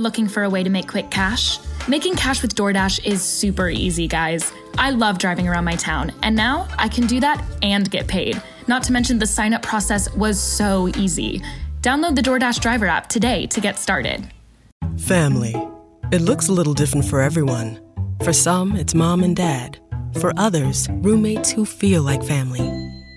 Looking for a way to make quick cash? Making cash with DoorDash is super easy, guys. I love driving around my town, and now I can do that and get paid. Not to mention, the sign up process was so easy. Download the DoorDash driver app today to get started. Family. It looks a little different for everyone. For some, it's mom and dad. For others, roommates who feel like family.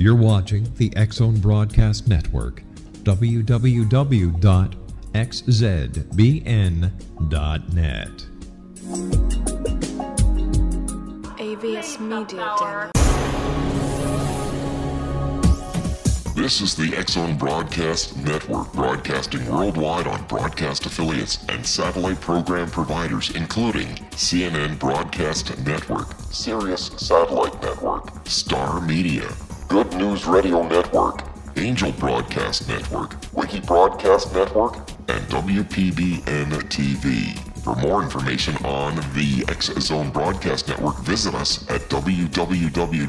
You're watching the X Zone Broadcast Network. www.xzbn.net. AVS Media Demo. This is the X Zone Broadcast Network, broadcasting worldwide on broadcast affiliates and satellite program providers, including CNN Broadcast Network, Sirius Satellite Network, Star Media, Good News Radio Network, Angel Broadcast Network, Wiki Broadcast Network, and WPBN TV. For more information on the X Zone Broadcast Network, visit us at www.xzbn.net.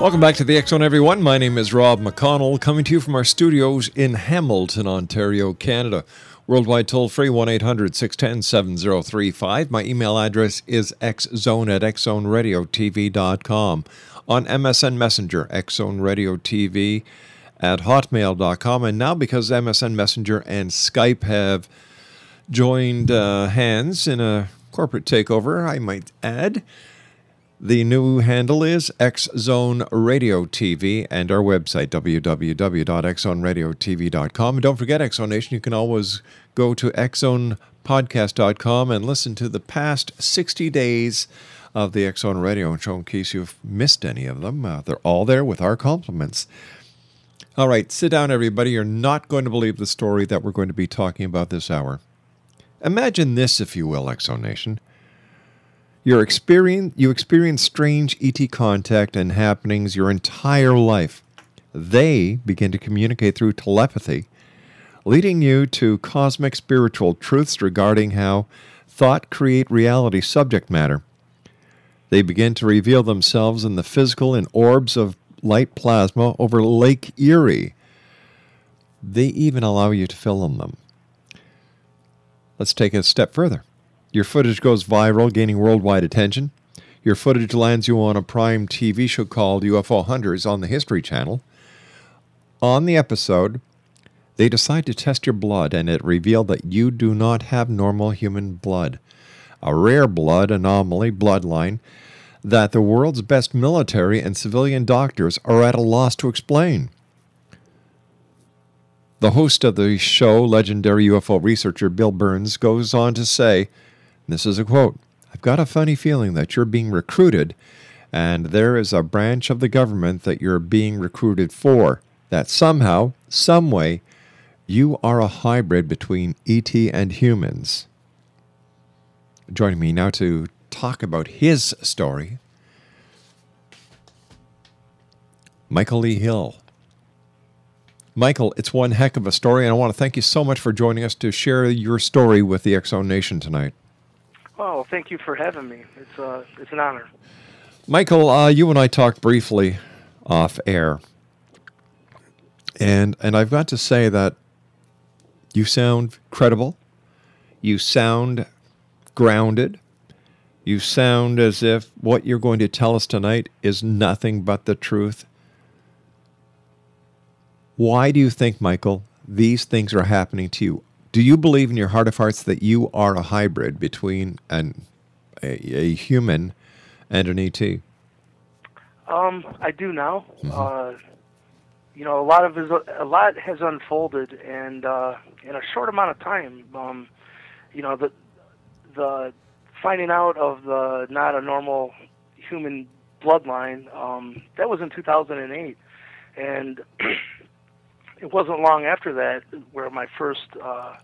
Welcome back to the Zone, everyone. My name is Rob McConnell, coming to you from our studios in Hamilton, Ontario, Canada. Worldwide toll free 1 800 610 7035. My email address is xzone at xzoneradiotv.com. On MSN Messenger, xzoneradiotv at hotmail.com. And now, because MSN Messenger and Skype have joined uh, hands in a corporate takeover, I might add. The new handle is Xzone Radio TV and our website, www.xzoneradiotv.com. And don't forget, Xzone Nation, you can always go to xzonepodcast.com and listen to the past 60 days of the Xzone Radio show in case you've missed any of them. Uh, they're all there with our compliments. All right, sit down, everybody. You're not going to believe the story that we're going to be talking about this hour. Imagine this, if you will, X Zone Nation. You're experience, you experience strange ET contact and happenings your entire life. They begin to communicate through telepathy, leading you to cosmic spiritual truths regarding how thought create reality subject matter. They begin to reveal themselves in the physical in orbs of light plasma over Lake Erie. They even allow you to film them. Let's take it a step further. Your footage goes viral, gaining worldwide attention. Your footage lands you on a prime TV show called UFO Hunters on the History Channel. On the episode, they decide to test your blood, and it revealed that you do not have normal human blood, a rare blood anomaly bloodline that the world's best military and civilian doctors are at a loss to explain. The host of the show, legendary UFO researcher Bill Birnes, goes on to say, this is a quote, I've got a funny feeling that you're being recruited, and there is a branch of the government that you're being recruited for, that somehow, some way, you are a hybrid between ET and humans. Joining me now to talk about his story, Michael Lee Hill. Michael, it's one heck of a story, and I want to thank you so much for joining us to share your story with the X Zone Nation tonight. Oh, thank you for having me. It's uh, it's an honor. Michael, uh, you and I talked briefly off air, and and I've got to say that you sound credible. You sound grounded. You sound as if what you're going to tell us tonight is nothing but the truth. Why do you think, Michael, these things are happening to you? Do you believe in your heart of hearts that you are a hybrid between an, a, a human and an ET? Um, I do now. Uh, you know, a lot of a lot has unfolded, and uh, in a short amount of time, um, you know, the the finding out of the not a normal human bloodline um, that was in 2008, and it wasn't long after that where my first uh,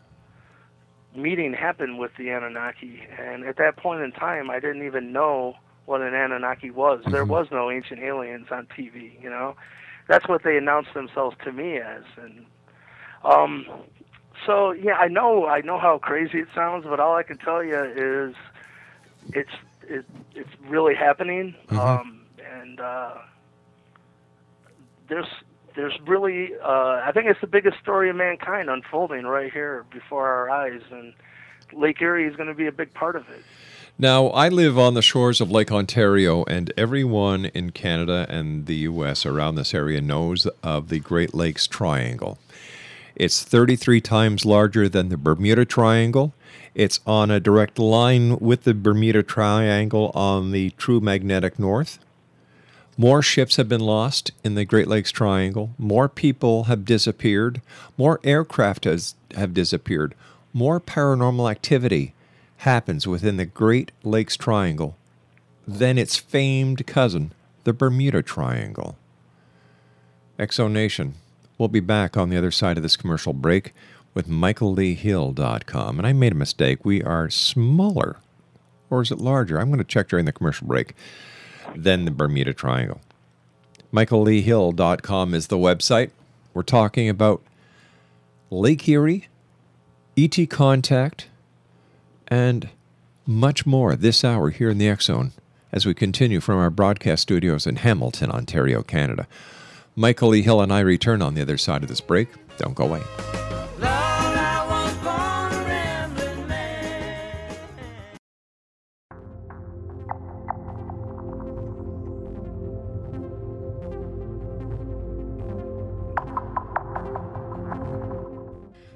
meeting happened with the Anunnaki, and at that point in time, I didn't even know what an Anunnaki was. There was no ancient aliens on TV, you know. That's what they announced themselves to me as, and um, so yeah, I know I know how crazy it sounds, but all I can tell you is it's it, it's really happening, um, and uh, there's there's really uh, I think it's the biggest story of mankind unfolding right here before our eyes, and Lake Erie is going to be a big part of it. Now, I live on the shores of Lake Ontario, and everyone in Canada and the U.S. around this area knows of the Great Lakes Triangle. It's 33 times larger than the Bermuda Triangle. It's on a direct line with the Bermuda Triangle on the true magnetic north. More ships have been lost in the Great Lakes Triangle. More people have disappeared. More aircraft has, have disappeared. More paranormal activity happens within the Great Lakes Triangle than its famed cousin, the Bermuda Triangle. Exonation. We'll be back on the other side of this commercial break with michaelleehill.com. And I made a mistake. We are smaller, or is it larger? I'm going to check during the commercial break, than the Bermuda Triangle. michaelleehill.com is the website. We're talking about Lake Erie, ET contact, and much more this hour here in the X Zone as we continue from our broadcast studios in Hamilton, Ontario, Canada. Michael. Hill and I return on the other side of this break. Don't go away.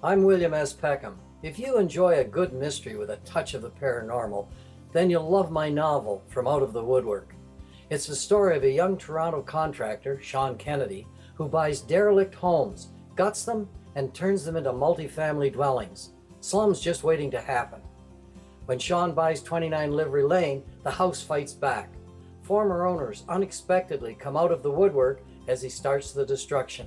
I'm William S. Peckham. If you enjoy a good mystery with a touch of the paranormal, then you'll love my novel, From Out of the Woodwork. It's the story of a young Toronto contractor, Sean Kennedy, who buys derelict homes, guts them, and turns them into multifamily dwellings. Slums just waiting to happen. When Sean buys 29 Livery Lane, the house fights back. Former owners unexpectedly come out of the woodwork as he starts the destruction.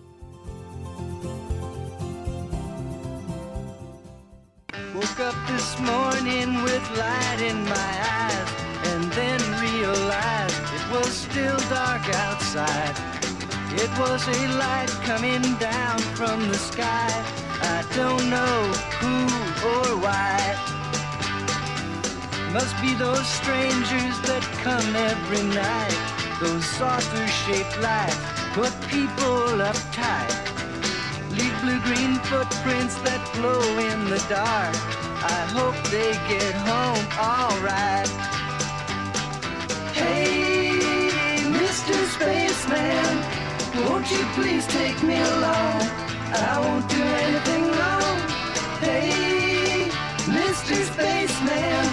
Woke up this morning with light in my eyes and then realized it was still dark outside. It was a light coming down from the sky. I don't know who or why. Must be those strangers that come every night. Those saucer shaped lights put people uptight. Leave blue green footprints that glow in the dark. I hope they get home alright. Hey, Mr. Spaceman, won't you please take me along? I won't do anything wrong. Hey, Mr. Spaceman,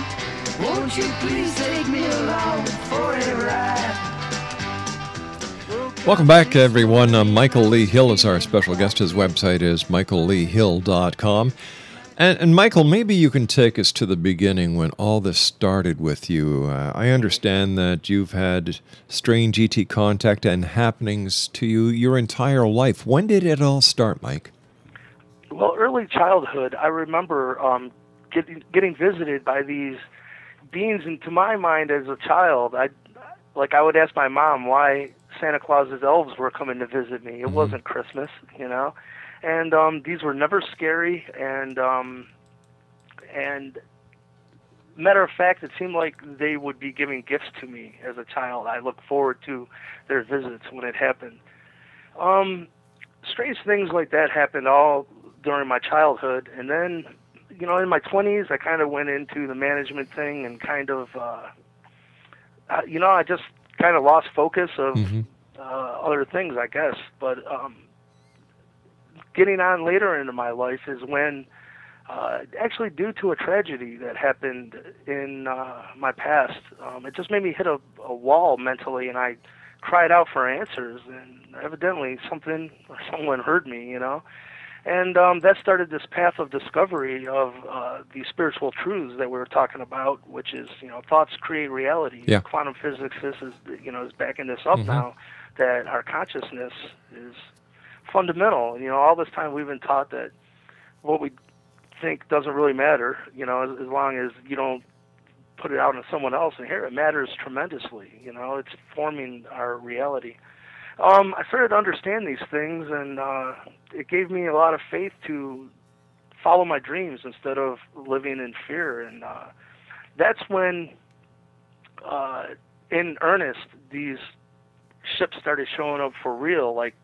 won't you please take me along for a ride? Welcome back, everyone. Uh, Michael Lee Hill is our special guest. His website is michaelleehill.com. And, and Michael, maybe you can take us to the beginning when all this started with you. Uh, I understand that you've had strange ET contact and happenings to you your entire life. When did it all start, Mike? Well, early childhood, I remember um, getting getting visited by these beings, and to my mind, as a child, I like I would ask my mom why Santa Claus's elves were coming to visit me. It wasn't Christmas, you know, and um, these were never scary, and um, and matter of fact, it seemed like they would be giving gifts to me as a child. I look forward to their visits when it happened. Um, strange things like that happened all during my childhood, and then, you know, in my 20s, I kind of went into the management thing and kind of, uh, uh, you know, I just kind of lost focus of uh, other things, I guess. But um, getting on later into my life is when, uh, actually, due to a tragedy that happened in uh, my past, um, it just made me hit a, a wall mentally, and I cried out for answers. And evidently, something or someone heard me, you know. And um, that started this path of discovery of uh, these spiritual truths that we were talking about, which is, you know, thoughts create reality. Yeah. Quantum physics is, is, you know, is backing this up Mhm. now that our consciousness is fundamental. You know, all this time we've been taught that what we think doesn't really matter. You know, as, as long as you don't put it out on someone else, and here it matters tremendously. You know, it's forming our reality. Um, I started to understand these things, and uh, it gave me a lot of faith to follow my dreams instead of living in fear. And uh, that's when, uh, in earnest, these ships started showing up for real. Like,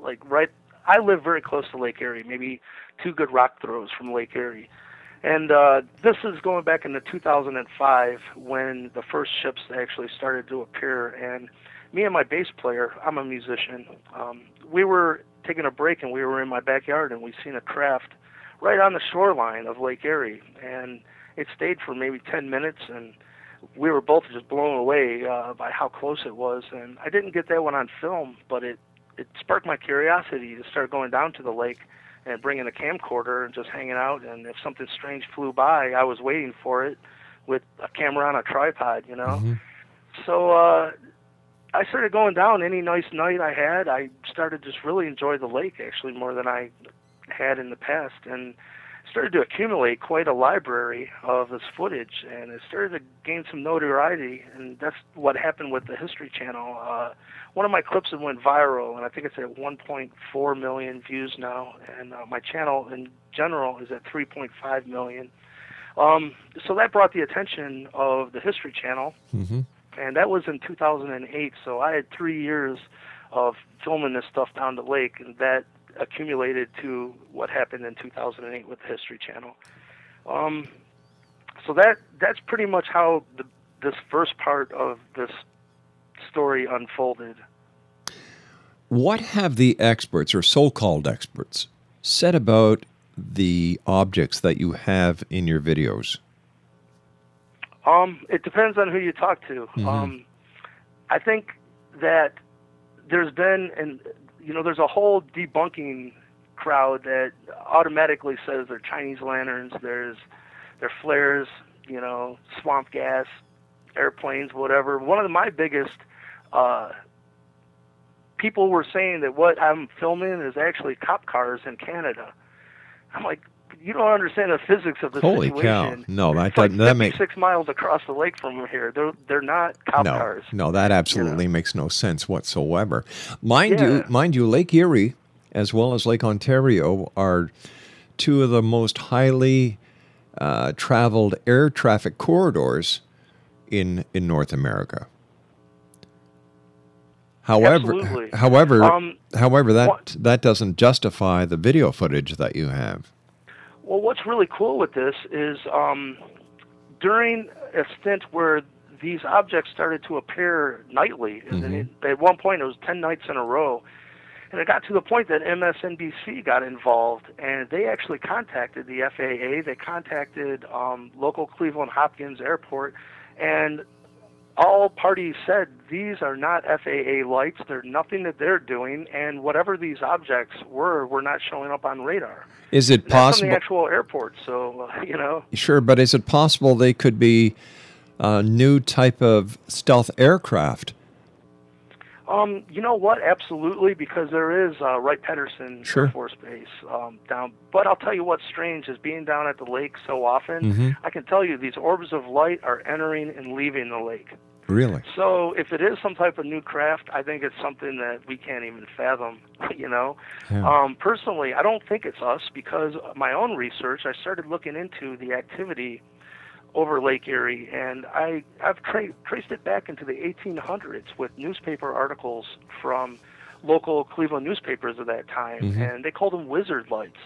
like right. I live very close to Lake Erie, maybe two good rock throws from Lake Erie, And uh, this is going back into 2005 when the first ships actually started to appear. And me and my bass player, I'm a musician, um, we were taking a break and we were in my backyard and we seen a craft right on the shoreline of Lake Erie. And it stayed for maybe 10 minutes and we were both just blown away uh, by how close it was. And I didn't get that one on film, but it, it sparked my curiosity to start going down to the lake and bringing a camcorder and just hanging out. And if something strange flew by, I was waiting for it with a camera on a tripod, you know. So uh, I started going down any nice night I had. I started just really enjoy the lake actually more than I had in the past, and started to accumulate quite a library of this footage, and it started to gain some notoriety, and that's what happened with the History Channel. Uh, one of my clips that went viral, and I think it's at 1.4 million views now, and uh, my channel in general is at 3.5 million. Um, so that brought the attention of the History Channel, Mm-hmm. And that was in 2008. So I had three years of filming this stuff down the lake, and that accumulated to what happened in 2008 with the History Channel. Um, so that that's pretty much how the, this first part of this story unfolded. What have the experts or so called experts said about the objects that you have in your videos? Um, it depends on who you talk to. Mhm. Um, I think that there's been, and you know, there's a whole debunking crowd that automatically says they're Chinese lanterns. There's, they're flares. You know, swamp gas, airplanes, whatever. One of my biggest uh, people were saying that what I'm filming is actually cop cars in Canada. I'm like, you don't understand the physics of the Holy situation. cow! No, that It's like doesn't. That makes 56 miles across the lake from here. They're they're not cop no, cars. no. That absolutely makes no sense whatsoever. Mind you, mind you, Lake Erie as well as Lake Ontario are two of the most highly uh, traveled air traffic corridors in in North America. However, Absolutely. however, Um, however, that what- that doesn't justify the video footage that you have. Well, what's really cool with this is um, during a stint where these objects started to appear nightly, and it, at one point it was 10 nights in a row, and it got to the point that MSNBC got involved, and they actually contacted the FAA. They contacted um, local Cleveland Hopkins Airport, and all parties said these are not FAA lights. They're nothing that they're doing, and whatever these objects were, were not showing up on radar. Is it That's from possible? the actual airport, so you know. Sure, but is it possible they could be a new type of stealth aircraft? Um, you know what? Absolutely, because there is uh, Wright Patterson Sure. Air Force Base um, down. But I'll tell you what's strange is being down at the lake so often. Mhm. I can tell you these orbs of light are entering and leaving the lake. Really? So if it is some type of new craft, I think it's something that we can't even fathom. You know, Yeah. um, personally, I don't think it's us because my own research, I started looking into the activity over Lake Erie, and I I've tra- traced it back into the 1800s with newspaper articles from local Cleveland newspapers of that time, Mhm. and they called them wizard lights.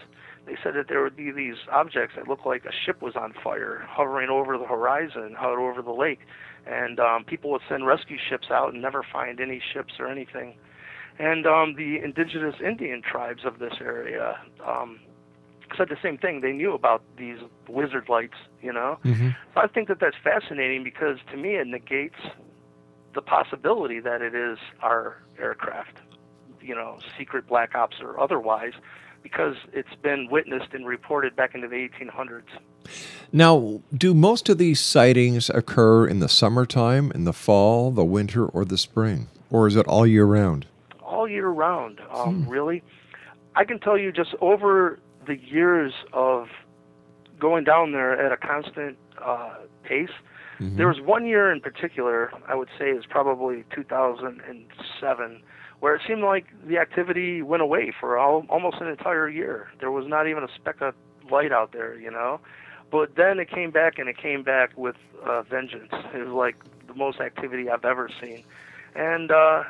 They said that there would be these objects that looked like a ship was on fire, hovering over the horizon, out over the lake, and um, people would send rescue ships out and never find any ships or anything. And um, the indigenous Indian tribes of this area um, said the same thing. They knew about these wizard lights, you know. Mhm. So I think that that's fascinating because to me it negates the possibility that it is our aircraft, you know, secret black ops or otherwise, because it's been witnessed and reported back into the 1800s. Now, do most of these sightings occur in the summertime, in the fall, the winter, or the spring? Or is it all year round? all year round. Um, Really, I can tell you just over the years of going down there at a constant uh, pace. There was one year in particular, I would say is probably 2007, where it seemed like the activity went away for all, almost an entire year. There was not even a speck of light out there, you know. But then it came back, and it came back with uh, vengeance. It was like the most activity I've ever seen. And uh,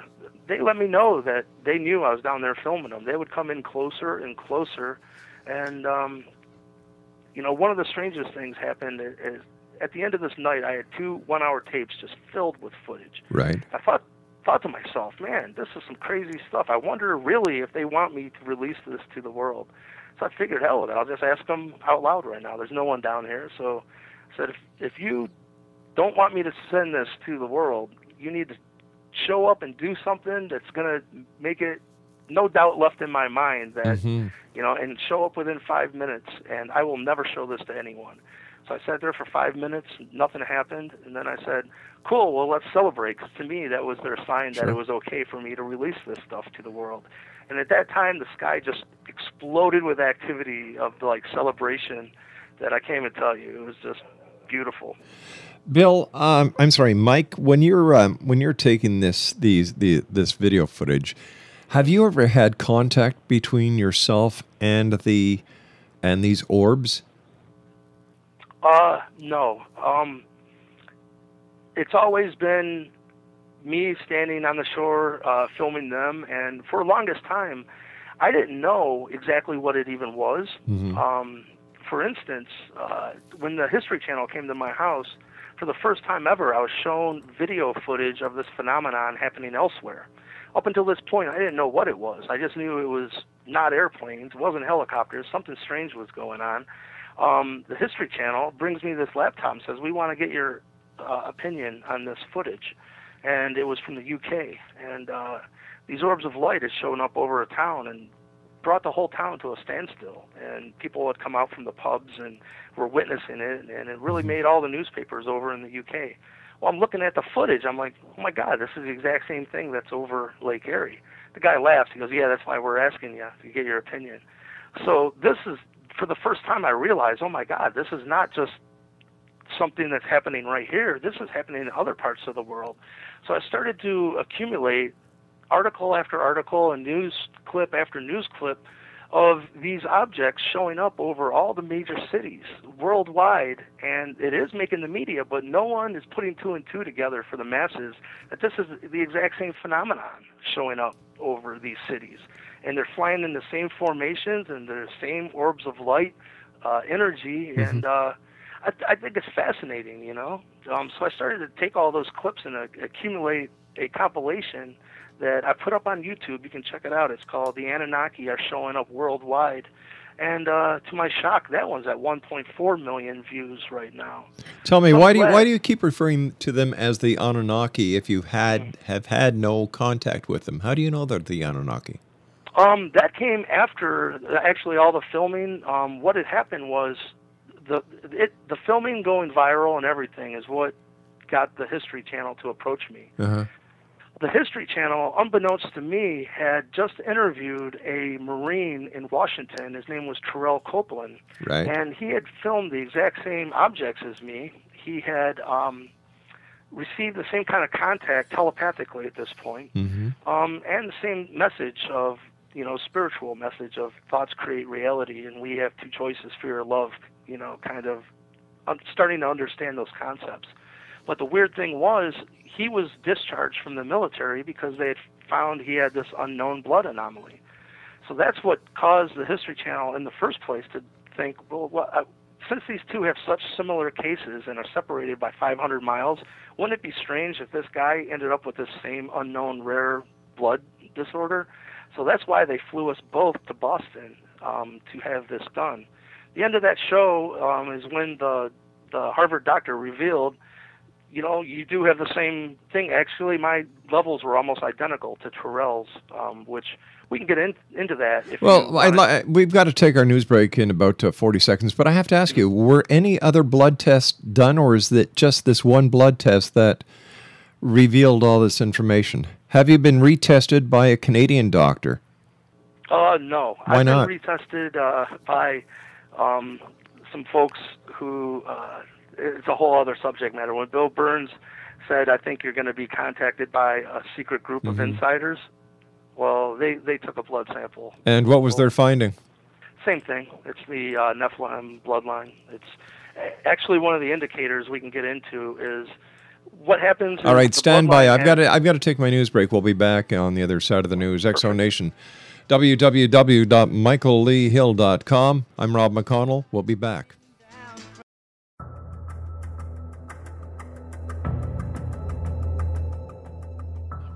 they let me know that they knew I was down there filming them. They would come in closer and closer, and um, you know, one of the strangest things happened is, is at the end of this night, I had two one-hour tapes just filled with footage. Right. I thought thought to myself, man, this is some crazy stuff. I wonder really if they want me to release this to the world. So I figured, hell with it. I'll just ask them out loud right now. There's no one down here, so I said, if if you don't want me to send this to the world, you need to show up and do something that's gonna make it no doubt left in my mind that Mhm. you know, and show up within five minutes, and I will never show this to anyone. So I sat there for five minutes, nothing happened, and then I said, "Cool, well let's celebrate." 'cause to me, that was their sign that it was okay for me to release this stuff to the world. And at that time, the sky just exploded with activity of like celebration that I can't even tell you. It was just beautiful. Bill, um, I'm sorry, Mike. When you're um, when you're taking this these the this video footage, have you ever had contact between yourself and the and these orbs? Uh, no. Um, it's always been me standing on the shore, uh, filming them, and for the longest time, I didn't know exactly what it even was. Mhm. Um, for instance, uh, when the History Channel came to my house, for the first time ever, I was shown video footage of this phenomenon happening elsewhere. Up until this point, I didn't know what it was. I just knew it was not airplanes, it wasn't helicopters, something strange was going on. Um, the History Channel brings me this laptop and says, "We want to get your uh, opinion on this footage," and it was from the UK. And uh, these orbs of light had shown up over a town and brought the whole town to a standstill. And people had come out from the pubs and were witnessing it, and it really made all the newspapers over in the UK. Well, I'm looking at the footage. I'm like, oh my God, this is the exact same thing that's over Lake Erie. The guy laughs. He goes, yeah, that's why we're asking you to get your opinion. So this is for the first time I realized, oh my God, this is not just something that's happening right here. This is happening in other parts of the world. So I started to accumulate article after article and news clip after news clip of these objects showing up over all the major cities worldwide and it is making the media but no one is putting two and two together for the masses that this is the exact same phenomenon showing up over these cities. And they're flying in the same formations and the same orbs of light uh, energy and uh, I, I think it's fascinating you know? Um, so I started to take all those clips and uh, accumulate a compilation that I put up on YouTube. You can check it out. It's called The Anunnaki Are Showing Up Worldwide. And uh, to my shock, that one's at 1.4 million views right now. Tell me I'm why do you why do you keep referring to them as the Anunnaki if you had have had no contact with them? How do you know they're the Anunnaki? Um, that came after actually all the filming. Um, what had happened was the it the filming going viral and everything is what got the History Channel to approach me. Uh-huh. The History Channel, unbeknownst to me, had just interviewed a Marine in Washington. His name was Terrell Copeland. Right. And he had filmed the exact same objects as me. He had um, received the same kind of contact telepathically at this point, Mm-hmm. um, and the same message of, you know, spiritual message of thoughts create reality, and we have two choices, fear or love, you know, kind of um, starting to understand those concepts. But the weird thing was, he was discharged from the military because they had found he had this unknown blood anomaly. So that's what caused the History Channel in the first place to think, well, what, uh, since these two have such similar cases and are separated by 500 miles, wouldn't it be strange if this guy ended up with this same unknown rare blood disorder? So that's why they flew us both to Boston um, to have this done. The end of that show um, is when the the Harvard doctor revealed, you know, you do have the same thing. Actually, my levels were almost identical to Terrell's, um, which we can get in, into that. If Well, li- we've got to take our news break in about uh, 40 seconds, but I have to ask you, were any other blood tests done, or is it just this one blood test that revealed all this information? Have you been retested by a Canadian doctor? Uh, no. Why I've not? been retested uh, by um, some folks who. Uh, it's a whole other subject matter. When Bill Birnes said, "I think you're going to be contacted by a secret group of Mhm. insiders," well, they they took a blood sample. And what was their finding? Same thing. It's the uh, Nephilim bloodline. It's actually one of the indicators we can get into is what happens. All right, stand by. I've got to. I've got to take my news break. We'll be back on the other side of the news. X Zone Nation, www.michaelleehill.com. I'm Rob McConnell. We'll be back.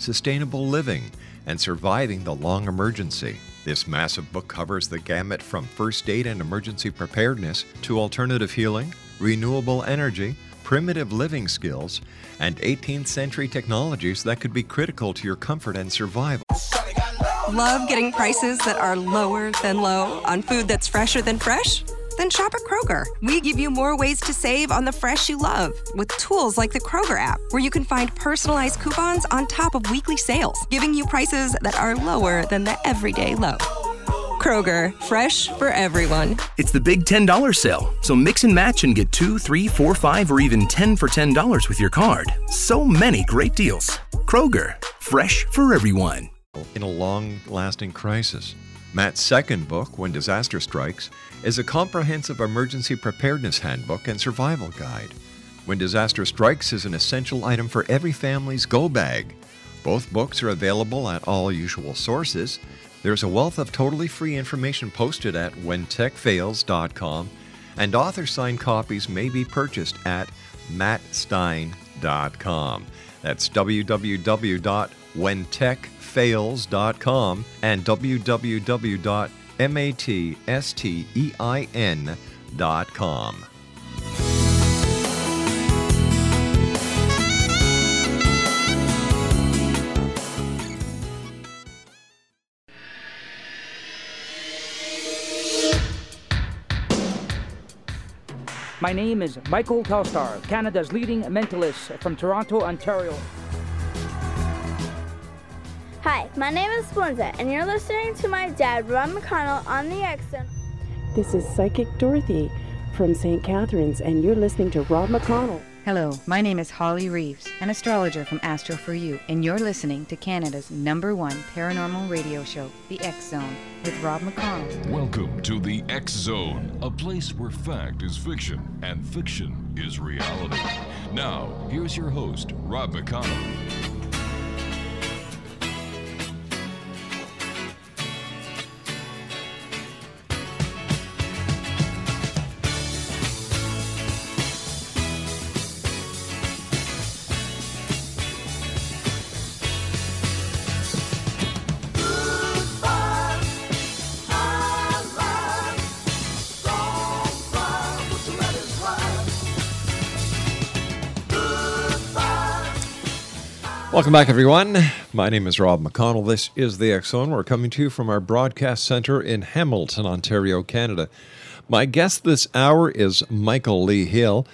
sustainable living, and surviving the long emergency. This massive book covers the gamut from first aid and emergency preparedness to alternative healing, renewable energy, primitive living skills, and 18th century technologies that could be critical to your comfort and survival. Love getting prices that are lower than low on food that's fresher than fresh? Then shop at Kroger. We give you more ways to save on the fresh you love with tools like the Kroger app, where you can find personalized coupons on top of weekly sales, giving you prices that are lower than the everyday low. Kroger, fresh for everyone. It's the big $10 sale, so mix and match and get two, three, four, five, or even 10 for $10 with your card. So many great deals. Kroger, fresh for everyone. In a long lasting crisis. Matt's second book, When Disaster Strikes, is a comprehensive emergency preparedness handbook and survival guide. When Disaster Strikes is an essential item for every family's go bag. Both books are available at all usual sources. There's a wealth of totally free information posted at whentechfails.com, and author signed copies may be purchased at mattstein.com. That's www.whentechfails.com and www.mattstein.com. My name is Michael Telstar, Canada's leading mentalist from Toronto, Ontario. Hi, my name is Splinza, and you're listening to my dad, Ron McConnell, on the X Zone. This is Psychic Dorothy from St. Catharines, and you're listening to Rob McConnell. Hello, my name is Holly Reeves, an astrologer from Astro for You, and you're listening to Canada's number one paranormal radio show, The X Zone, with Rob McConnell. Welcome to the X Zone, a place where fact is fiction and fiction is reality. Now, here's your host, Rob McConnell. Welcome back, everyone. My name is Rob McConnell. This is the Zone. We're coming to you from our broadcast center in Hamilton, Ontario, Canada. My guest this hour is Michael Lee Hill.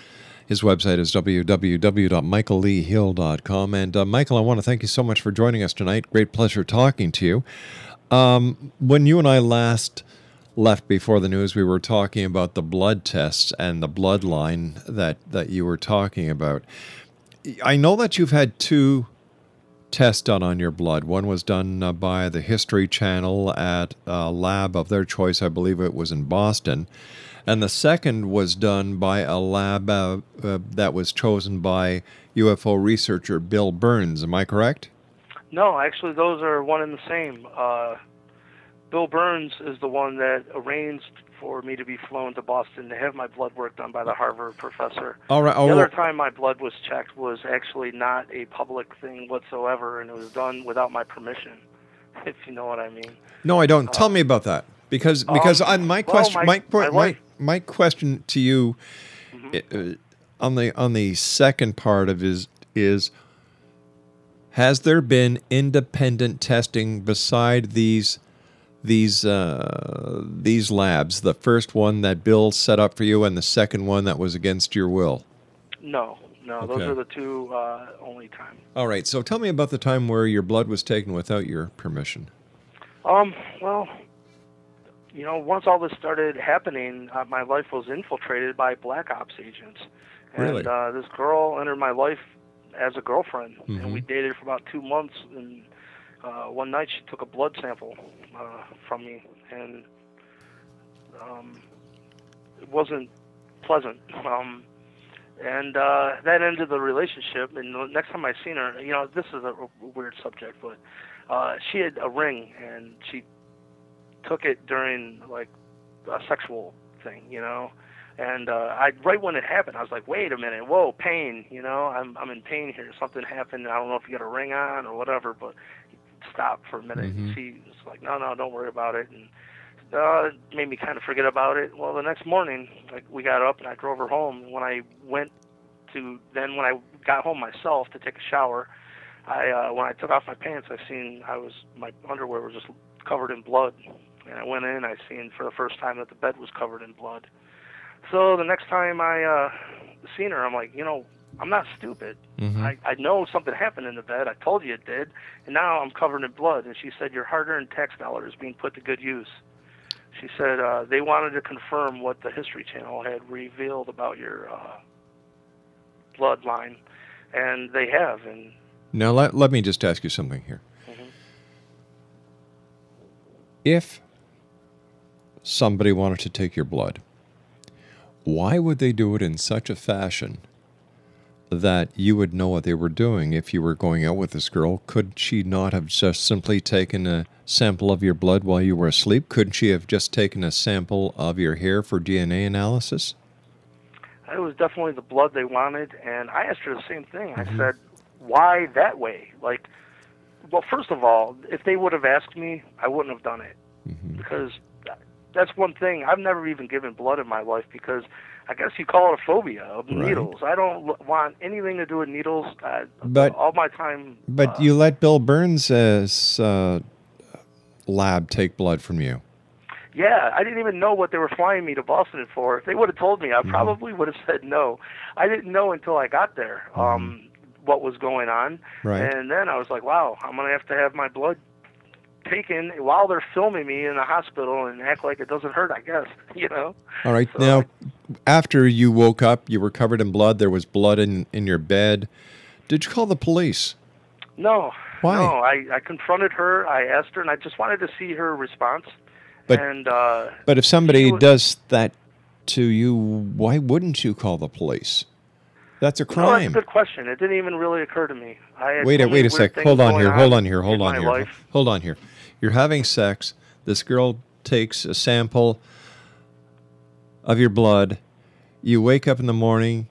His website is www.michaelleehill.com. And uh, Michael, I want to thank you so much for joining us tonight. Great pleasure talking to you. Um, when you and I last left before the news, we were talking about the blood tests and the bloodline that, that you were talking about. I know that you've had two tests done on your blood. One was done uh, by the History Channel at a lab of their choice. I believe it was in Boston. And the second was done by a lab uh, uh, that was chosen by UFO researcher Bill Birnes. Am I correct? No, actually, those are one and the same. Uh, Bill Birnes is the one that arranged for me to be flown to Boston to have my blood work done by the Harvard professor. All right. The oh, other time my blood was checked was actually not a public thing whatsoever, and it was done without my permission, if you know what I mean. No, I don't. Tell me about that because because Um, I, my well, question my- my, my my, my question to you uh, on the on the second part of is is has there been independent testing beside these these uh, these labs the first one that Bill set up for you and the second one that was against your will No, no, those are the two uh, only times. all right so tell me about the time where your blood was taken without your permission Um, well, you know, once all this started happening, uh, my life was infiltrated by black ops agents. And Really? uh, this girl entered my life as a girlfriend, Mhm. and we dated for about two months. And uh, one night she took a blood sample uh, from me, and um, it wasn't pleasant. Um, and uh, that ended the relationship. And the next time I seen her, you know, this is a weird subject, but uh, she had a ring, and she took it during like a sexual thing, you know. And uh, I right when it happened, I was like, "Wait a minute, whoa, pain!" You know, I'm I'm in pain here. Something happened. I don't know if you got a ring on or whatever, but stop for a minute. Mhm. She was like, "No, no, don't worry about it." And uh, it made me kind of forget about it. Well, the next morning, like we got up and I drove her home. When I went to then when I got home myself to take a shower, I uh, when I took off my pants, I seen I was my underwear was just covered in blood, and I went in. I seen for the first time that the bed was covered in blood. So the next time I uh, seen her, I'm like, you know, I'm not stupid. Mhm. I, I know something happened in the bed. I told you it did, and now I'm covered in blood. And she said your hard-earned tax dollars being put to good use. She said uh, they wanted to confirm what the History Channel had revealed about your uh, bloodline, and they have. And Now, let, let me just ask you something here. If somebody wanted to take your blood, why would they do it in such a fashion that you would know what they were doing if you were going out with this girl? Could she not have just simply taken a sample of your blood while you were asleep? Couldn't she have just taken a sample of your hair for DNA analysis? it was definitely the blood they wanted. And I asked her the same thing. I Mhm. said, why that way? Like, well, first of all, if they would have asked me, I wouldn't have done it because that's one thing. I've never even given blood in my life because I guess you call it a phobia of Right. needles. I don't want anything to do with needles. Uh, But- all my time. But you let Bill Birnes' uh, lab take blood from you. Yeah, I didn't even know what they were flying me to Boston for. If they would have told me, I Mm-hmm. probably would have said no. I didn't know until I got there um, what was going on. Mm-hmm. Right. And then I was like, wow, I'm going to have to have my blood taken while they're filming me in the hospital and act like it doesn't hurt, I guess, you know? All right. now, after you woke up, you were covered in blood. There was blood in, in your bed. Did you call the police? No. Why? No, I, I confronted her. I asked her, and I just wanted to see her response. But- and uh, But if somebody does that to you, why wouldn't you call the police? That's a No, that's a good question. It didn't even really occur to me. Wait a wait a sec. Hold on here. Hold on here. Hold on here. life. Hold on here. You're having sex. This girl takes a sample of your blood. You wake up in the morning.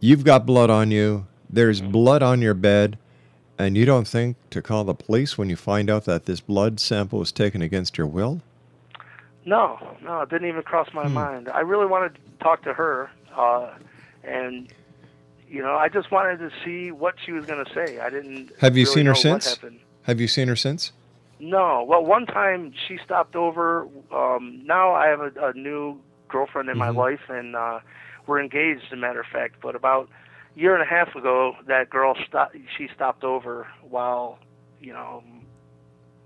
You've got blood on you. There's blood on your bed. And you don't think to call the police when you find out that this blood sample was taken against your will? No, no, it didn't even cross my Hmm. mind. I really wanted to talk to her, uh, and you know, I just wanted to see what she was going to say. I didn't. Have you really seen her since? Have you seen her since? No. Well, one time she stopped over. Um, now I have a, a new girlfriend in my Mhm. life, and uh, we're engaged, as a matter of fact. But about a year and a half ago, that girl stopped. She stopped over while, you know,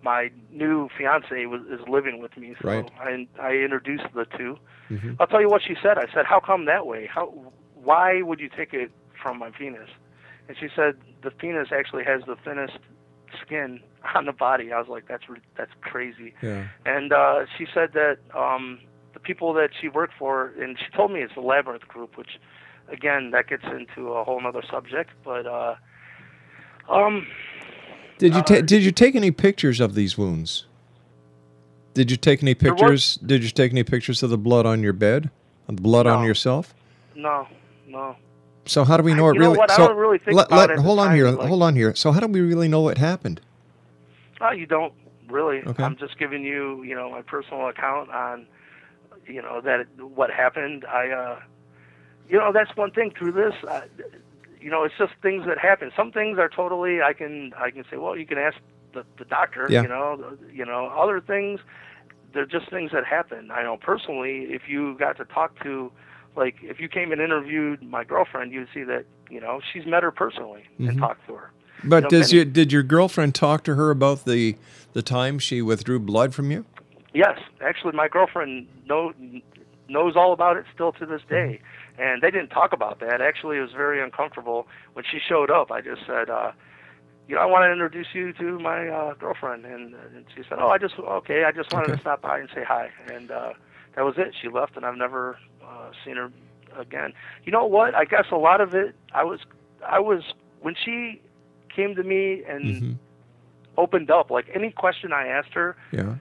my new fiance was is living with me. So Right. I I introduced the 2 Mm-hmm. I'll tell you what she said. I said, "How come that way? How? Why would you take it from my penis?" And she said, "The penis actually has the thinnest skin on the body." I was like, "That's that's crazy." Yeah. And uh, she said that um, the people that she worked for, and she told me it's the Labyrinth Group, which, again, that gets into a whole other subject. But uh, um, Did you ta- did you take any pictures of these wounds? Did you take any pictures? Did you take any pictures of the blood on your bed? Of the blood on yourself? no, no. So how do we know I- it you know really? what, I don't really think let, about let- it hold on time, here. like- hold on here. So how do we really know what happened? Oh, you don't really. Okay. I'm just giving you, you know, my personal account on, you know, that what happened. I, uh, you know, that's one thing through this. I, you know, it's just things that happen. Some things are totally. I can, I can say, well, you can ask the, the doctor. Yeah. You know, the- you know, other things. They're just things that happen. I know personally, if you got to talk to, like, if you came and interviewed my girlfriend, you'd see that, you know, she's met her personally and Mhm. talked to her. But You know, does many- you, did your girlfriend talk to her about the the time she withdrew blood from you? Yes, actually, my girlfriend know, knows all about it still to this day, and they didn't talk about that. Actually, it was very uncomfortable when she showed up. I just said, uh, "You know, I want to introduce you to my uh, girlfriend," and, and she said, "Oh, I just okay, I just wanted to stop by and say hi," and uh, that was it. She left, and I've never uh, seen her again. You know what? I guess a lot of it, I was, I was when she came to me and Mm-hmm. opened up. Like any question I asked her, Yeah.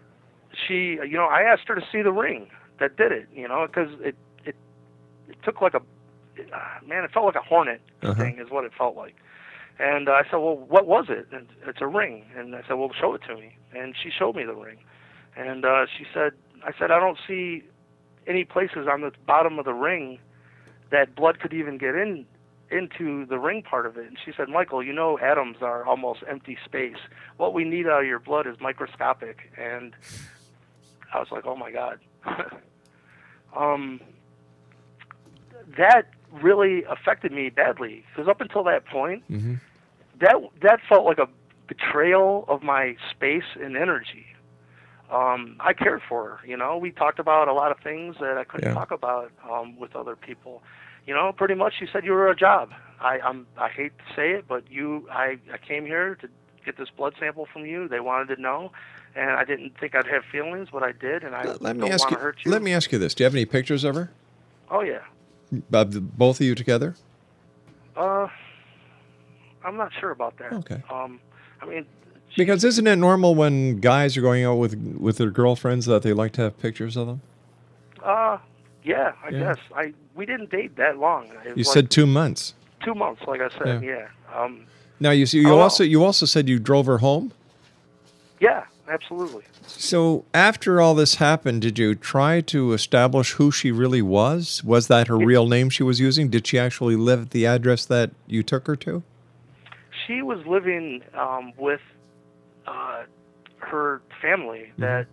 she, you know, I asked her to see the ring that did it, you know, because it, it, it took like a, uh, man, it felt like a hornet Uh-huh. thing is what it felt like. And uh, I said, well, what was it? And it's a ring. And I said, well, show it to me. And she showed me the ring. And uh, she said, I said, I don't see any places on the bottom of the ring that blood could even get in into the ring part of it. And she said, Michael, you know atoms are almost empty space. What we need out of your blood is microscopic. And I was like, oh my God. um, that really affected me badly because up until that point, Mm-hmm. that that felt like a betrayal of my space and energy. Um, I cared for her, you know. We talked about a lot of things that I couldn't Yeah. talk about um, with other people. You know, pretty much she said you were a job. I I'm I hate to say it, but you I, I came here to get this blood sample from you. They wanted to know and I didn't think I'd have feelings, but I did and I Let don't me ask want you. to hurt you. Let me ask you this: Do you have any pictures of her? Oh yeah. Of the, both of you together? Uh I'm not sure about that. Okay. Um I mean Because isn't it normal when guys are going out with with their girlfriends that they like to have pictures of them? Uh, yeah, I Yeah. guess I we didn't date that long. It You was said like two months. two months, like I said. Yeah. Yeah. Um, Now you see, you Oh, also you also said you drove her home. yeah, absolutely. So after all this happened, did you try to establish who she really was? Was that her real name she was using? Did she actually live at the address that you took her to? She was living um, with uh, her family Mm-hmm. that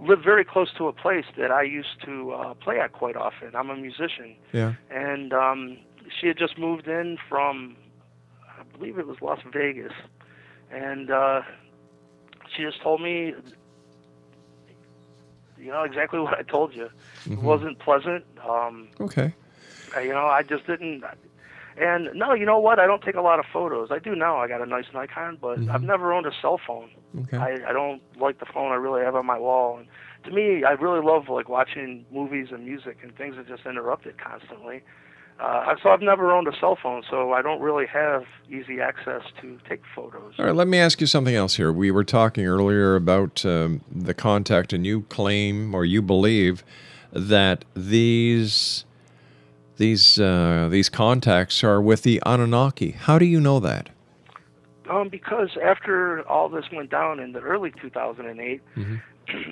lived very close to a place that I used to uh, play at quite often. I'm a musician, Yeah. and um, she had just moved in from, I believe it was Las Vegas, and uh, she just told me, you know, exactly what I told you. It Mhm. wasn't pleasant. Um, Okay. you know, I just didn't. And no, you know what? I don't take a lot of photos. I do now. I got a nice Nikon, but I've never owned a cell phone. Okay. I, I don't like the phone I really have on my wall. And to me, I really love like watching movies and music and things that just interrupt it constantly. Uh, so I've never owned a cell phone, so I don't really have easy access to take photos. All right, let me ask you something else here. We were talking earlier about um, the contact, and you claim or you believe that these these uh, these contacts are with the Anunnaki. How do you know that? Um, because after all this went down in the early 2008,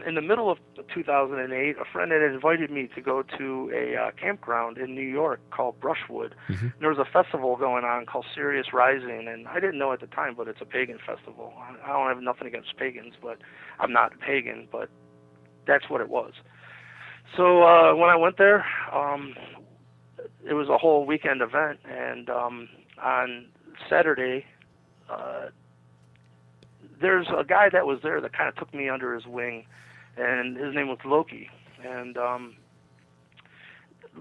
in the middle of 2008, a friend had invited me to go to a uh, campground in New York called Brushwood. There was a festival going on called Sirius Rising, and I didn't know at the time, but it's a pagan festival. I I don't have nothing against pagans, but I'm not a pagan, but that's what it was. So uh, when I went there, um, it was a whole weekend event, and um, on Saturday, uh, there's a guy that was there that kind of took me under his wing, and his name was Loki. And um,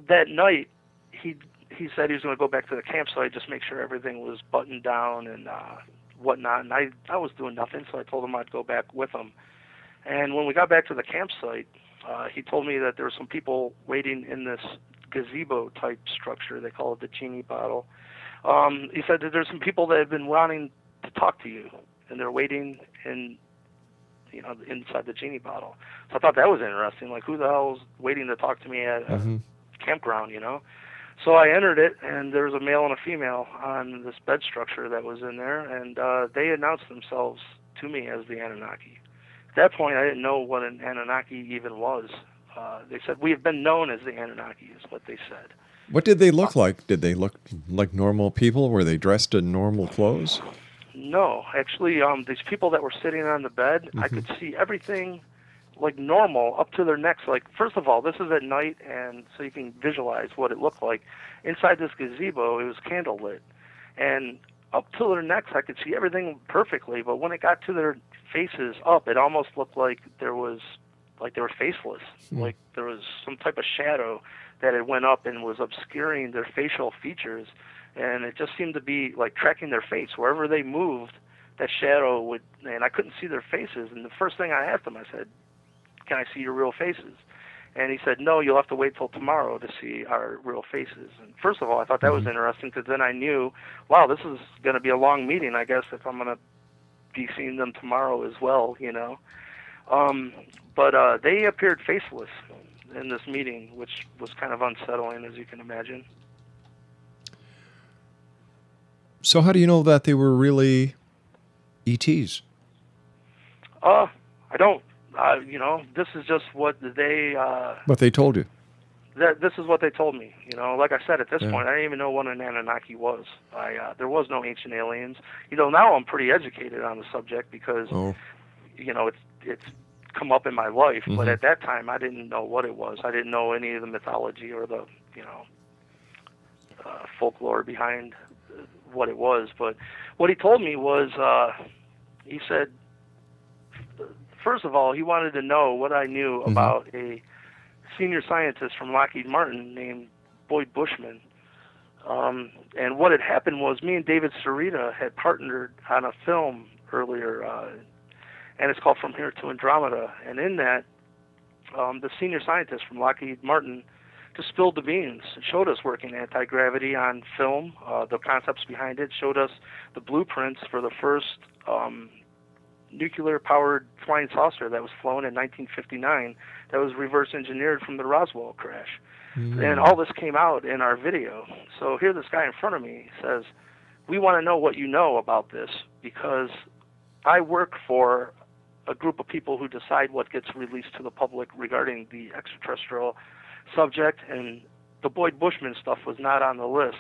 that night, he he said he was going to go back to the campsite, just make sure everything was buttoned down and uh, whatnot. And I I was doing nothing, so I told him I'd go back with him. And when we got back to the campsite, uh, he told me that there were some people waiting in this gazebo type structure. They call it the genie bottle. Um, he said that there's some people that have been wanting to talk to you, and they're waiting in, you know, inside the genie bottle. So I thought that was interesting. Like, who the hell's waiting to talk to me at a campground? You know. So I entered it, and there was a male and a female on this bed structure that was in there, and uh, they announced themselves to me as the Anunnaki. At that point, I didn't know what an Anunnaki even was. Uh, they said we have been known as the Anunnaki, is what they said. What did they look like? Did they look like normal people? Were they dressed in normal clothes? No, actually, um, these people that were sitting on the bed, I could see everything like normal up to their necks. Like, first of all, this is at night, and so you can visualize what it looked like. Inside this gazebo, it was candle lit, and up to their necks, I could see everything perfectly. But when it got to their faces up, it almost looked like there was, like they were faceless, hmm. like there was some type of shadow that had went up and was obscuring their facial features and it just seemed to be like tracking their face. Wherever they moved that shadow would and i couldn't see their faces and the first thing i asked him i said can i see your real faces? And he said no you'll have to wait till tomorrow to see our real faces. And first of all i thought that was hmm. interesting because then i knew wow this is going to be a long meeting i guess if i'm going to be seeing them tomorrow as well you know um but uh they appeared faceless in this meeting which was kind of unsettling as you can imagine So how do you know that they were really ETs? Uh, I don't. Uh, you know, this is just what they. Uh, What they told you? that this is what they told me. You know, like I said, at this Yeah. point, I didn't even know what an Anunnaki was. I uh, there was no ancient aliens. You know, now I'm pretty educated on the subject because Oh, you know it's it's come up in my life. But Mhm. at that time, I didn't know what it was. I didn't know any of the mythology or the you know uh, folklore behind what it was. But what he told me was, uh, he said, first of all, he wanted to know what I knew Mhm. about a senior scientist from Lockheed Martin named Boyd Bushman. Um, and what had happened was me and David Sereda had partnered on a film earlier, uh, and it's called From Here to Andromeda. And in that, um, the senior scientist from Lockheed Martin just spilled the beans, showed us working anti gravity on film, uh, the concepts behind it, showed us the blueprints for the first um, nuclear powered flying saucer that was flown in 1959 that was reverse engineered from the Roswell crash. And all this came out in our video. So here, this guy in front of me says, We want to know what you know about this because I work for a group of people who decide what gets released to the public regarding the extraterrestrial subject, and the Boyd Bushman stuff was not on the list.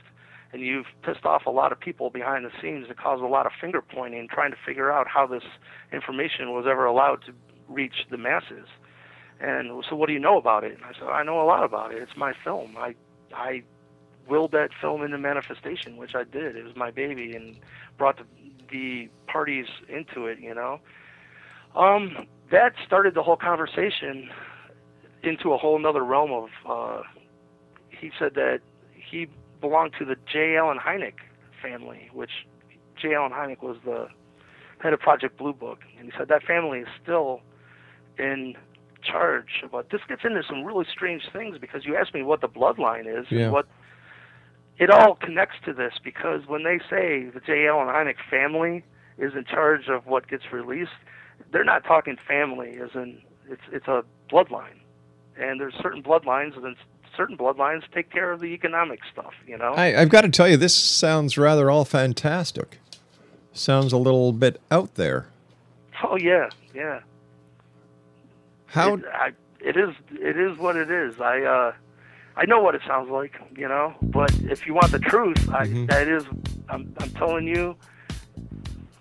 And you've pissed off a lot of people behind the scenes that caused a lot of finger pointing, trying to figure out how this information was ever allowed to reach the masses. And so, what do you know about it? And I said, I know a lot about it. It's my film. I, I willed that film into manifestation, which I did. It was my baby, and brought the, the parties into it. You know, um, that started the whole conversation into a whole nother realm of. Uh, he said that he belonged to the J. Allen Hynek family, which J. Allen Hynek was the head of Project Blue Book, and he said that family is still in charge. But this gets into some really strange things because you asked me what the bloodline is, Yeah. and what it all connects to this because when they say the J. Allen Hynek family is in charge of what gets released, they're not talking family as in it's it's a bloodline, and there's certain bloodlines and certain bloodlines take care of the economic stuff. You know. I, I've got to tell you, this sounds rather all fantastic. Sounds a little bit out there. Oh yeah, yeah. How- It, I, it is. It is what it is. I. uh I know what it sounds like, you know. But if you want the truth, I, Mhm. that is. I'm. I'm telling you,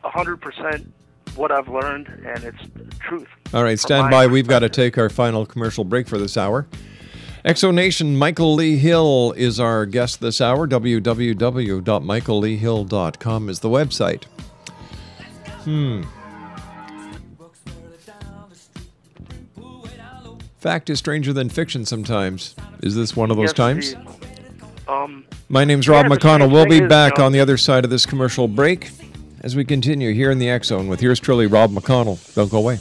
a hundred percent what I've learned, and it's truth. All right, stand by. We've got to take our final commercial break for this hour. Exonation Michael Lee Hill is our guest this hour. www.michaelleehill.com is the website. Hmm. Fact is stranger than fiction sometimes. Is this one of those Yes, times? Um, My name's Rob McConnell. We'll be back on the other side of this commercial break as we continue here in the X Zone with yours truly, Rob McConnell. Don't go away.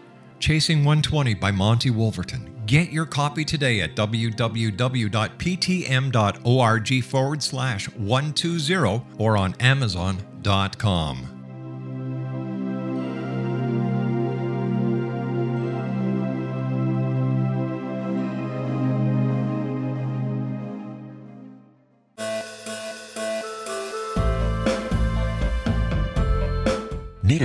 Chasing 120 by Monte Wolverton. Get your copy today at www.ptm.org forward slash 120 or on amazon.com.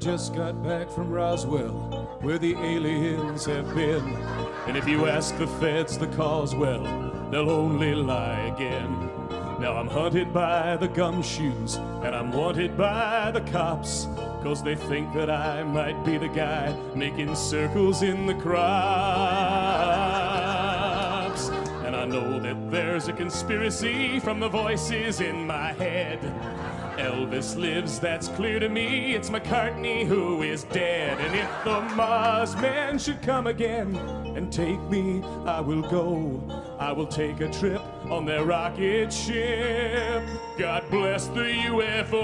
just got back from Roswell, where the aliens have been. And if you ask the feds the cause, well, they'll only lie again. Now I'm hunted by the gumshoes, and I'm wanted by the cops. Cause they think that I might be the guy making circles in the crops. And I know that there's a conspiracy from the voices in my head. Elvis lives, that's clear to me. It's McCartney who is dead. And if the Mars men should come again and take me, I will go. I will take a trip on their rocket ship. God bless the UFO.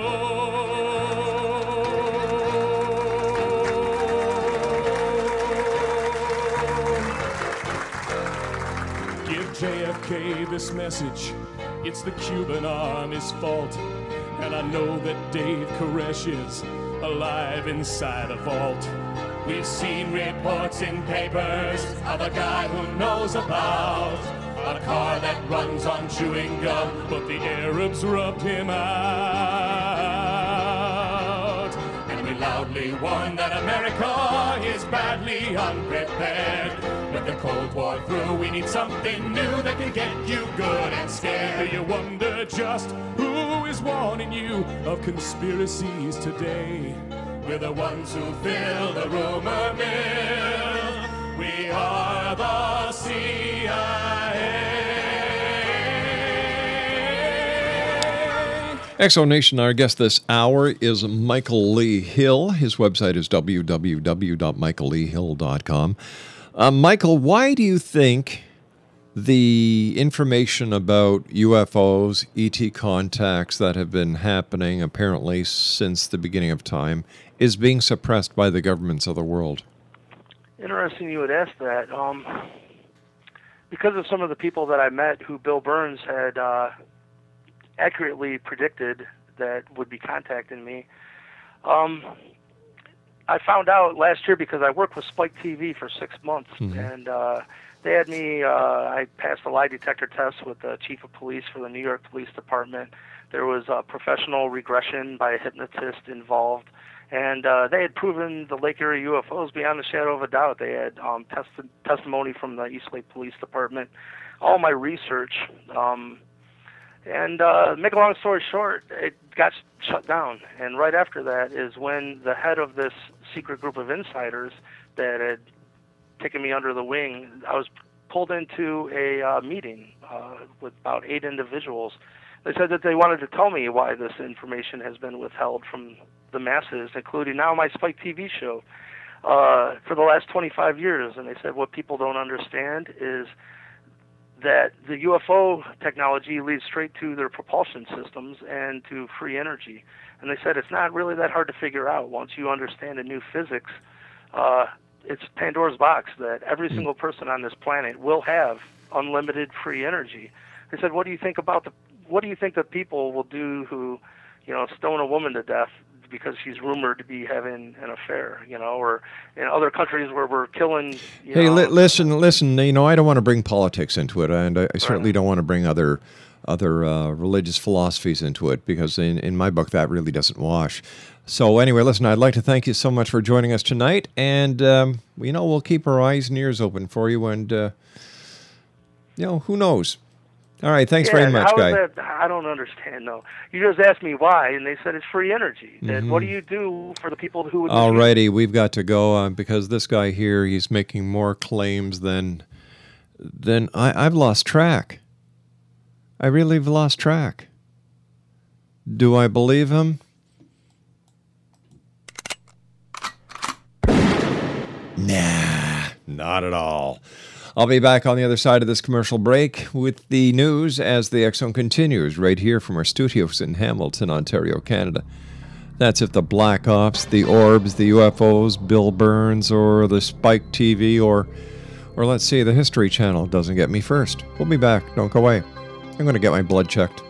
Give JFK this message. It's the Cuban army's fault. And I know that Dave Koresh is alive inside a vault. We've seen reports in papers of a guy who knows about a car that runs on chewing gum, but the Arabs rubbed him out. And we loudly warn that America is badly unprepared. With the Cold War through, we need something new that can get you good and scared. You wonder just who is warning you of conspiracies today? We're the ones who fill the rumor mill. We are the CIA. Exonation, our guest this hour is Michael Lee Hill. His website is www.michaelleehill.com. Uh, Michael, why do you think the information about UFOs, ET contacts that have been happening apparently since the beginning of time is being suppressed by the governments of the world? Interesting you would ask that. Um, because of some of the people that I met who Bill Birnes had uh, accurately predicted that would be contacting me, um, I found out last year because I worked with Spike TV for six months, Mhm. and uh, they had me. Uh, I passed a lie detector test with the chief of police for the New York Police Department. There was a professional regression by a hypnotist involved, and uh, they had proven the Lake Erie UFOs beyond a shadow of a doubt. They had um, testi- testimony from the Eastlake Police Department. All my research. Um, and uh, make a long story short, it got sh- shut down. And right after that is when the head of this secret group of insiders that had taken me under the wing, I was pulled into a uh, meeting uh, with about eight individuals. They said that they wanted to tell me why this information has been withheld from the masses, including now my Spike TV show, uh, for the last 25 years. And they said what people don't understand is that the UFO technology leads straight to their propulsion systems and to free energy. And they said it's not really that hard to figure out once you understand the new physics. Uh, it's Pandora's box that every hmm. single person on this planet will have unlimited free energy. They said, "What do you think about the? What do you think that people will do who, you know, stone a woman to death because she's rumored to be having an affair? You know, or in other countries where we're killing. You Hey, know, li- listen, listen. You know, I don't want to bring politics into it, and I, I certainly don't want to bring other other uh, religious philosophies into it because, in, in my book, that really doesn't wash. So, anyway, listen. I'd like to thank you so much for joining us tonight, and um, you know, we'll keep our eyes and ears open for you, and uh, you know, who knows. All right, thanks yeah, very much, guy. that- I don't understand though. You just asked me why, and they said it's free energy. And what do Mhm. you do for the people who would? All righty, we've got to go uh, because this guy here, he's making more claims than than I, I've lost track. I really have lost track. Do I believe him? Nah, Not at all. I'll be back on the other side of this commercial break with the news as the Zone continues right here from our studios in Hamilton, Ontario, Canada. That's if the Black Ops, the Orbs, the UFOs, Bill Birnes, or the Spike TV, or, or let's see, the History Channel doesn't get me first. We'll be back. Don't go away. I'm going to get my blood checked.